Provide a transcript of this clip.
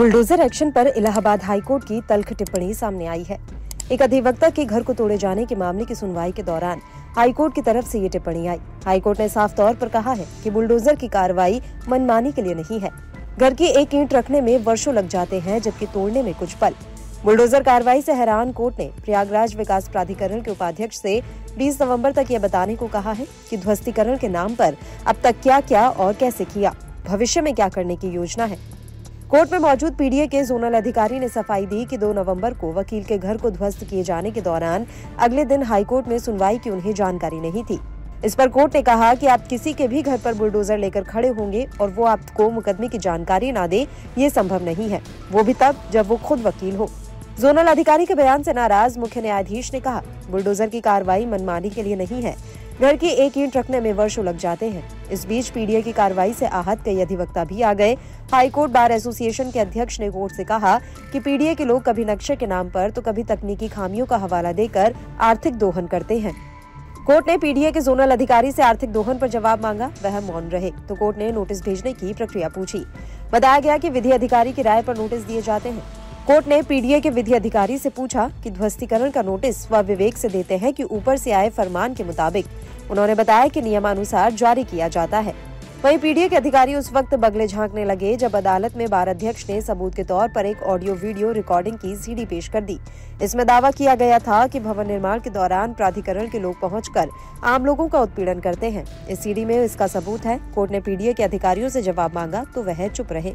Bulldozer action पर Allahabad high court की तल्ख टिप्पणी सामने आई है। एक अधिवक्ता के घर को तोड़े जाने के मामले की सुनवाई के दौरान हाईकोर्ट की तरफ़ से ये टिप्पणी आई। हाईकोर्ट ने साफ़ तौर पर कहा है कि बुलडोजर की कार्रवाई मनमानी के लिए नहीं है। घर की एक ईंट रखने में वर्षों लग जाते हैं, जबकि तोड़ने में कुछ पल। बुलडोजर कार्रवाई से हैरान कोर्ट ने प्रयागराज विकास प्राधिकरण के उपाध्यक्ष से 20 नवंबर तक यह बताने को कहा है कि ध्वस्तीकरण के नाम पर अब तक क्या क्या और कैसे किया। भविष्य में क्या करने की योजना है? कोर्ट में मौजूद पीडीए के जोनल अधिकारी ने सफ़ाई दी कि 2 नवंबर को वकील के घर को ध्वस्त किए जाने के दौरान अगले दिन हाईकोर्ट में सुनवाई की उन्हें जानकारी नहीं थी। इस पर कोर्ट ने कहा कि आप किसी के भी घर पर बुलडोजर लेकर खड़े होंगे और वो आपको मुकदमे की जानकारी ना दे, ये संभव नहीं है। वो भी तब जब वो खुद वकील हो। जोनल अधिकारी के बयान से नाराज़ मुख्य न्यायाधीश ने कहा, बुलडोजर की कार्रवाई मनमानी के लिए नहीं है। घर की एक ईंट रखने में वर्षों लग जाते हैं। इस बीच पीडीए की कार्रवाई से आहत कई अधिवक्ता भी आ गए। हाईकोर्ट बार एसोसिएशन के अध्यक्ष ने कोर्ट से कहा कि पीडीए के लोग कभी नक्शे के नाम पर तो कभी तकनीकी खामियों का हवाला देकर आर्थिक दोहन करते हैं। कोर्ट ने पीडीए के जोनल अधिकारी से आर्थिक दोहन पर जवाब मांगा, वह मौन रहे। तो कोर्ट ने नोटिस भेजने की प्रक्रिया पूछी। बताया गया कि विधि अधिकारी की राय पर नोटिस दिए जाते हैं। कोर्ट ने पीडीए के विधि अधिकारी से पूछा कि ध्वस्तीकरण का नोटिस वह विवेक से देते हैं कि ऊपर से आए फरमान के मुताबिक उन्होंने बताया कि नियमानुसार जारी किया जाता है। वहीं पीडीए के अधिकारी उस वक्त बगले झांकने लगे जब अदालत में बार अध्यक्ष ने सबूत के तौर पर एक ऑडियो वीडियो रिकॉर्डिंग की सीडी पेश कर दी। इसमें दावा किया गया था कि भवन निर्माण के दौरान प्राधिकरण के लोग पहुंचकर आम लोगों का उत्पीड़न करते हैं। इस सीडी में इसका सबूत है। कोर्ट ने पीडीए के अधिकारियों से जवाब मांगा तो वह चुप रहे।